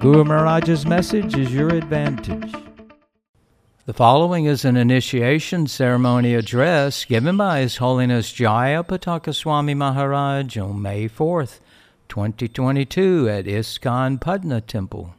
Guru Maharaj's message is your advantage. The following is an initiation ceremony address given by His Holiness Jaya Pataka Swami Maharaj on May 4th, 2022 at ISKCON Padna Temple.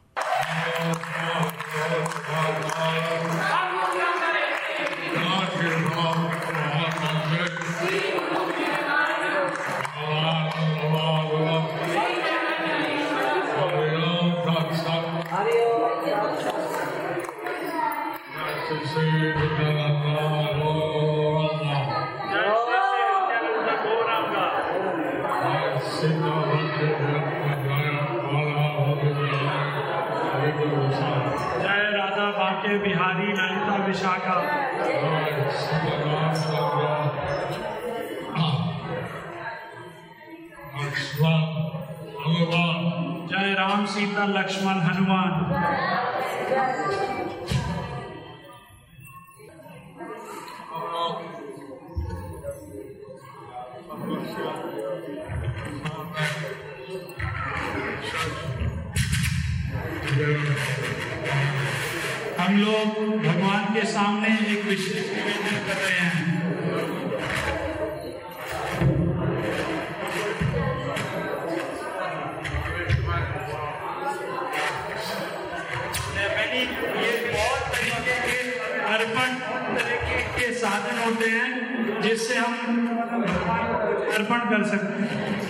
Lalita Vishakha जय राम सीता लक्ष्मण हनुमान हम लोग भगवान के सामने एक विशेष निवेदन कर रहे हैं। ये बहुत तरीके के अर्पण तरीके के साधन होते हैं जिससे हम अर्पण कर सकते हैं।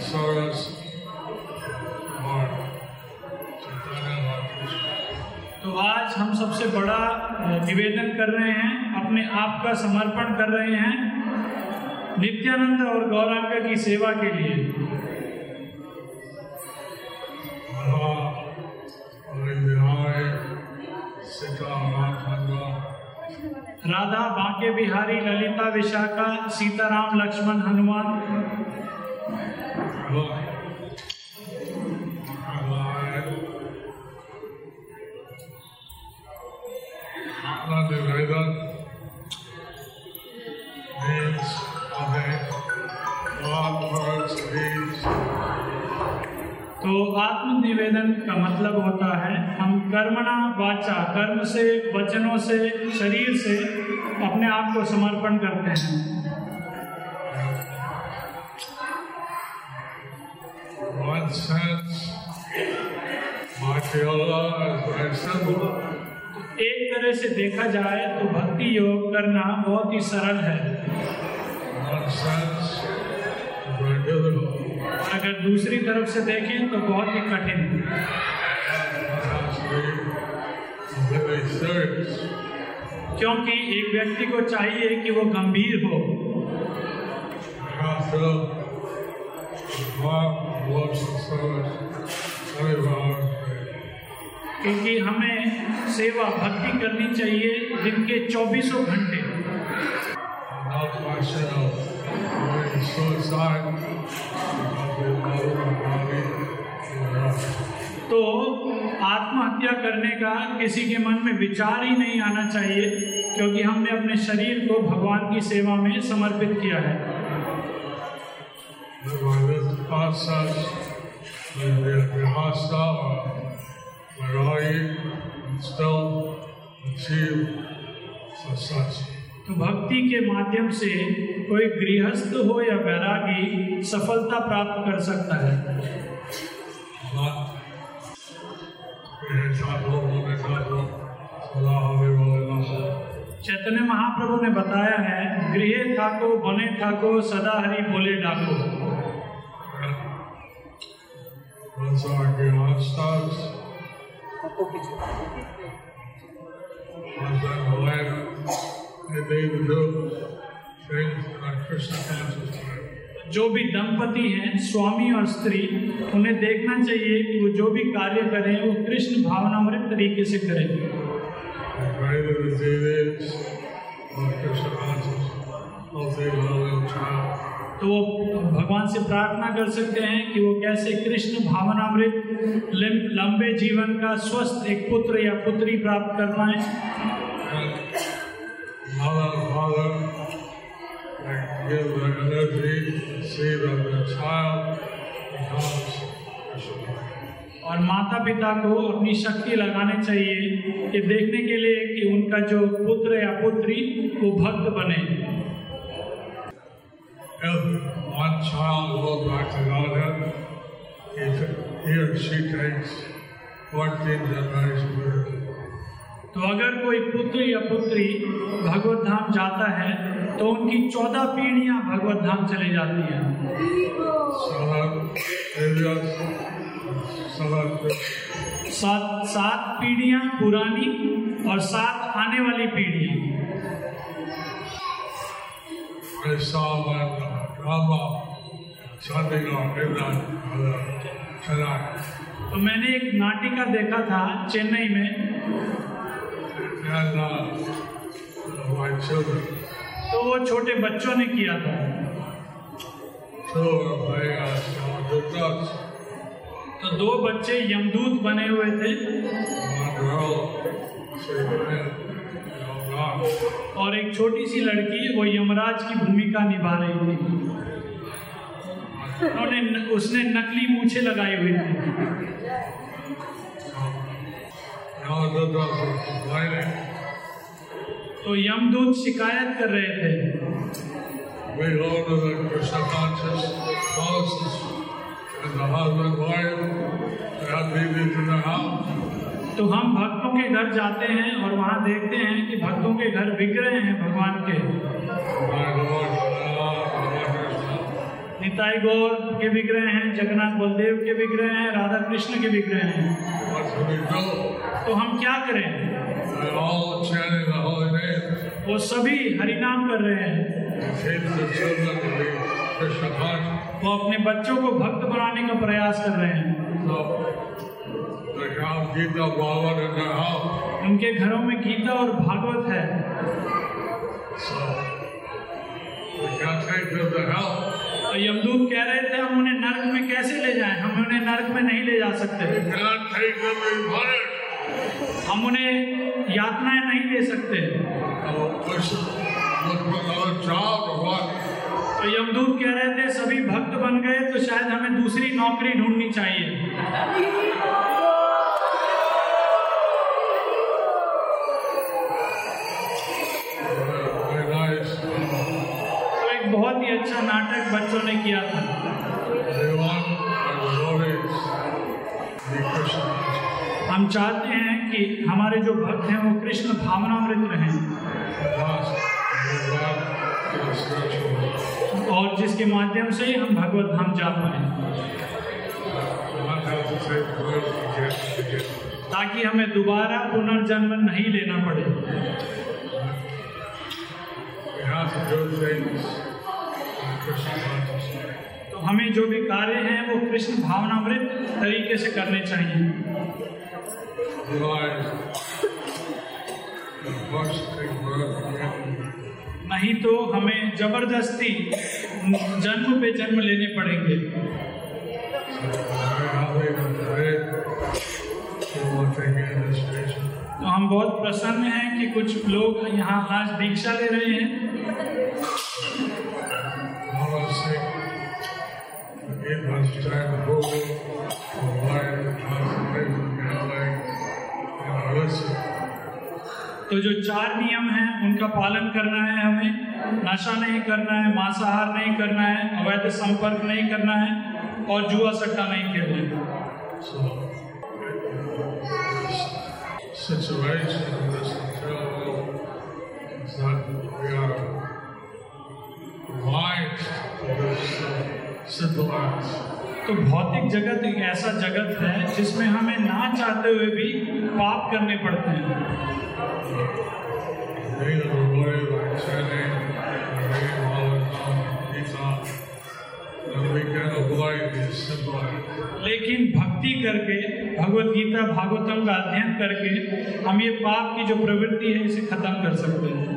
निवेदनम तो आज हम सबसे बड़ा निवेदन कर रहे हैं, अपने आप का समर्पण कर रहे हैं, नित्यानंद और गौरांग की सेवा के लिए। राधा, बांके बिहारी, ललिता, विशाखा, सीताराम, लक्ष्मण, हनुमान। मतलब होता है हम कर्मणा वाचा कर्म से वचनों से शरीर से अपने आप को समर्पण करते हैं। One sense. एक तरह से देखा जाए तो भक्ति योग करना बहुत ही सरल है। Sense, और अगर दूसरी तरफ़ से देखें तो बहुत ही कठिन। है क्योंकि एक व्यक्ति को चाहिए कि वो गंभीर हो। क्योंकि हमें सेवा भक्ति करनी चाहिए दिन के चौबीसों घंटे। तो आत्महत्या करने का किसी के मन में विचार ही नहीं आना चाहिए क्योंकि हमने अपने शरीर को भगवान की सेवा में समर्पित किया है। तो भक्ति के माध्यम से कोई गृहस्थ हो या वैरागी सफलता प्राप्त कर सकता है। बोले ठाकुर सदा हमें बोले ना चैतन्य महाप्रभु ने बताया है गृह ठाको बने ठाको सदा हरि बोले डाको they to do things like Krishna consciousness. जो भी दंपति हैं स्वामी और स्त्री उन्हें देखना चाहिए कि वो जो भी कार्य करें वो कृष्ण भावनामृत तरीके से करें. तो वो भगवान से प्रार्थना कर सकते हैं कि वो कैसे कृष्ण भावनामृत लंबे जीवन का स्वस्थ एक पुत्र या पुत्री प्राप्त कर पाए give the energy, see that the child becomes Krishna. और माता पिता को अपनी शक्ति लगानी चाहिए कि देखने के लिए कि उनका जो पुत्र या पुत्री वो भक्त बने one child goes back to Godhead, he, he or she takes 14 generations with him. तो अगर कोई पुत्र या पुत्री भगवत धाम जाता है तो उनकी चौदह पीढ़ियाँ भगवत धाम चली जाती हैं। सात सात पीढ़ियाँ पुरानी और सात आने वाली पीढ़ियाँ. तो मैंने एक नाटिका देखा था चेन्नई में। तो वो छोटे बच्चों ने किया था। तो तो दो बच्चे यमदूत बने हुए थे। और एक छोटी सी लड़की वो यमराज की भूमिका निभा रही थी। उन्होंने उसने नकली मूछे लगाए हुए थे। तो यमदूत शिकायत कर रहे थे We all know that Krishna conscious houses and the husband wife, they we live in the house. तो हम भक्तों के घर जाते हैं और वहाँ देखते हैं कि भक्तों के घर बिक रहे हैं भगवान के My Lord. निताई गौर के विग्रह हैं, जगन्नाथ बलदेव के विग्रह हैं, राधा कृष्ण के विग्रह हैं। तो हम क्या करें? वो सभी हरिनाम कर रहे हैं। वो अपने बच्चों को भक्त बनाने का प्रयास कर रहे हैं। उनके घरों में गीता और भागवत है। तो यमदूत कह रहे थे, हम उन्हें नर्क में कैसे ले जाएँ हम उन्हें नर्क में नहीं ले जा सकते. हम उन्हें यातनाएँ नहीं दे सकते? तो यमदूत कह रहे थे, सभी भक्त बन गए तो शायद हमें दूसरी नौकरी ढूंढनी चाहिए नाटक बच्चों ने किया था। हम चाहते हैं कि हमारे जो भक्त हैं वो कृष्ण भावनामृत रहे। और जिसके माध्यम से ही हम भगवत धाम जा पाए। ताकि हमें दोबारा पुनर्जन्म नहीं लेना पड़े। तो हमें जो भी कार्य हैं वो कृष्ण भावनामृत तरीके से करने चाहिए. नहीं तो हमें ज़बरदस्ती जन्म पे जन्म लेने पड़ेंगे. तो हम बहुत प्रसन्न हैं कि कुछ लोग यहाँ आज दीक्षा ले रहे हैं जो चार नियम हैं, उनका पालन करना है हमें। नशा नहीं करना है, मांसाहार नहीं करना है, अवैध संपर्क नहीं करना है और जुआ सट्टा नहीं खेलना है। Simple तो भौतिक जगत एक ऐसा जगत है जिसमें हमें ना चाहते हुए भी पाप करने पड़ते हैं. लेकिन भक्ति करके भगवत गीता भागवतम का अध्ययन करके हम ये पाप की जो प्रवृत्ति है इसे खत्म कर सकते हैं।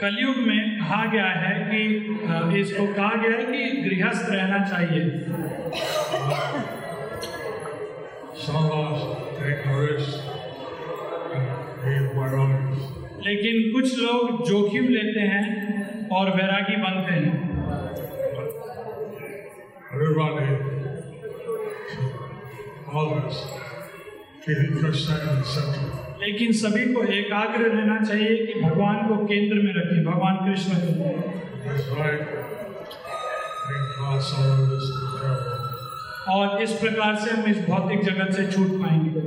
कलयुग में कहा गया है कि इसको कहा गया है कि गृहस्थ रहना चाहिए। लेकिन कुछ लोग जोखिम लेते हैं और वैरागी बनते हैं। लेकिन सभी को एकाग्र रहना चाहिए कि भगवान को केंद्र में रखें भगवान कृष्ण को और इस प्रकार से हम इस भौतिक जगत से छूट पाएँगे।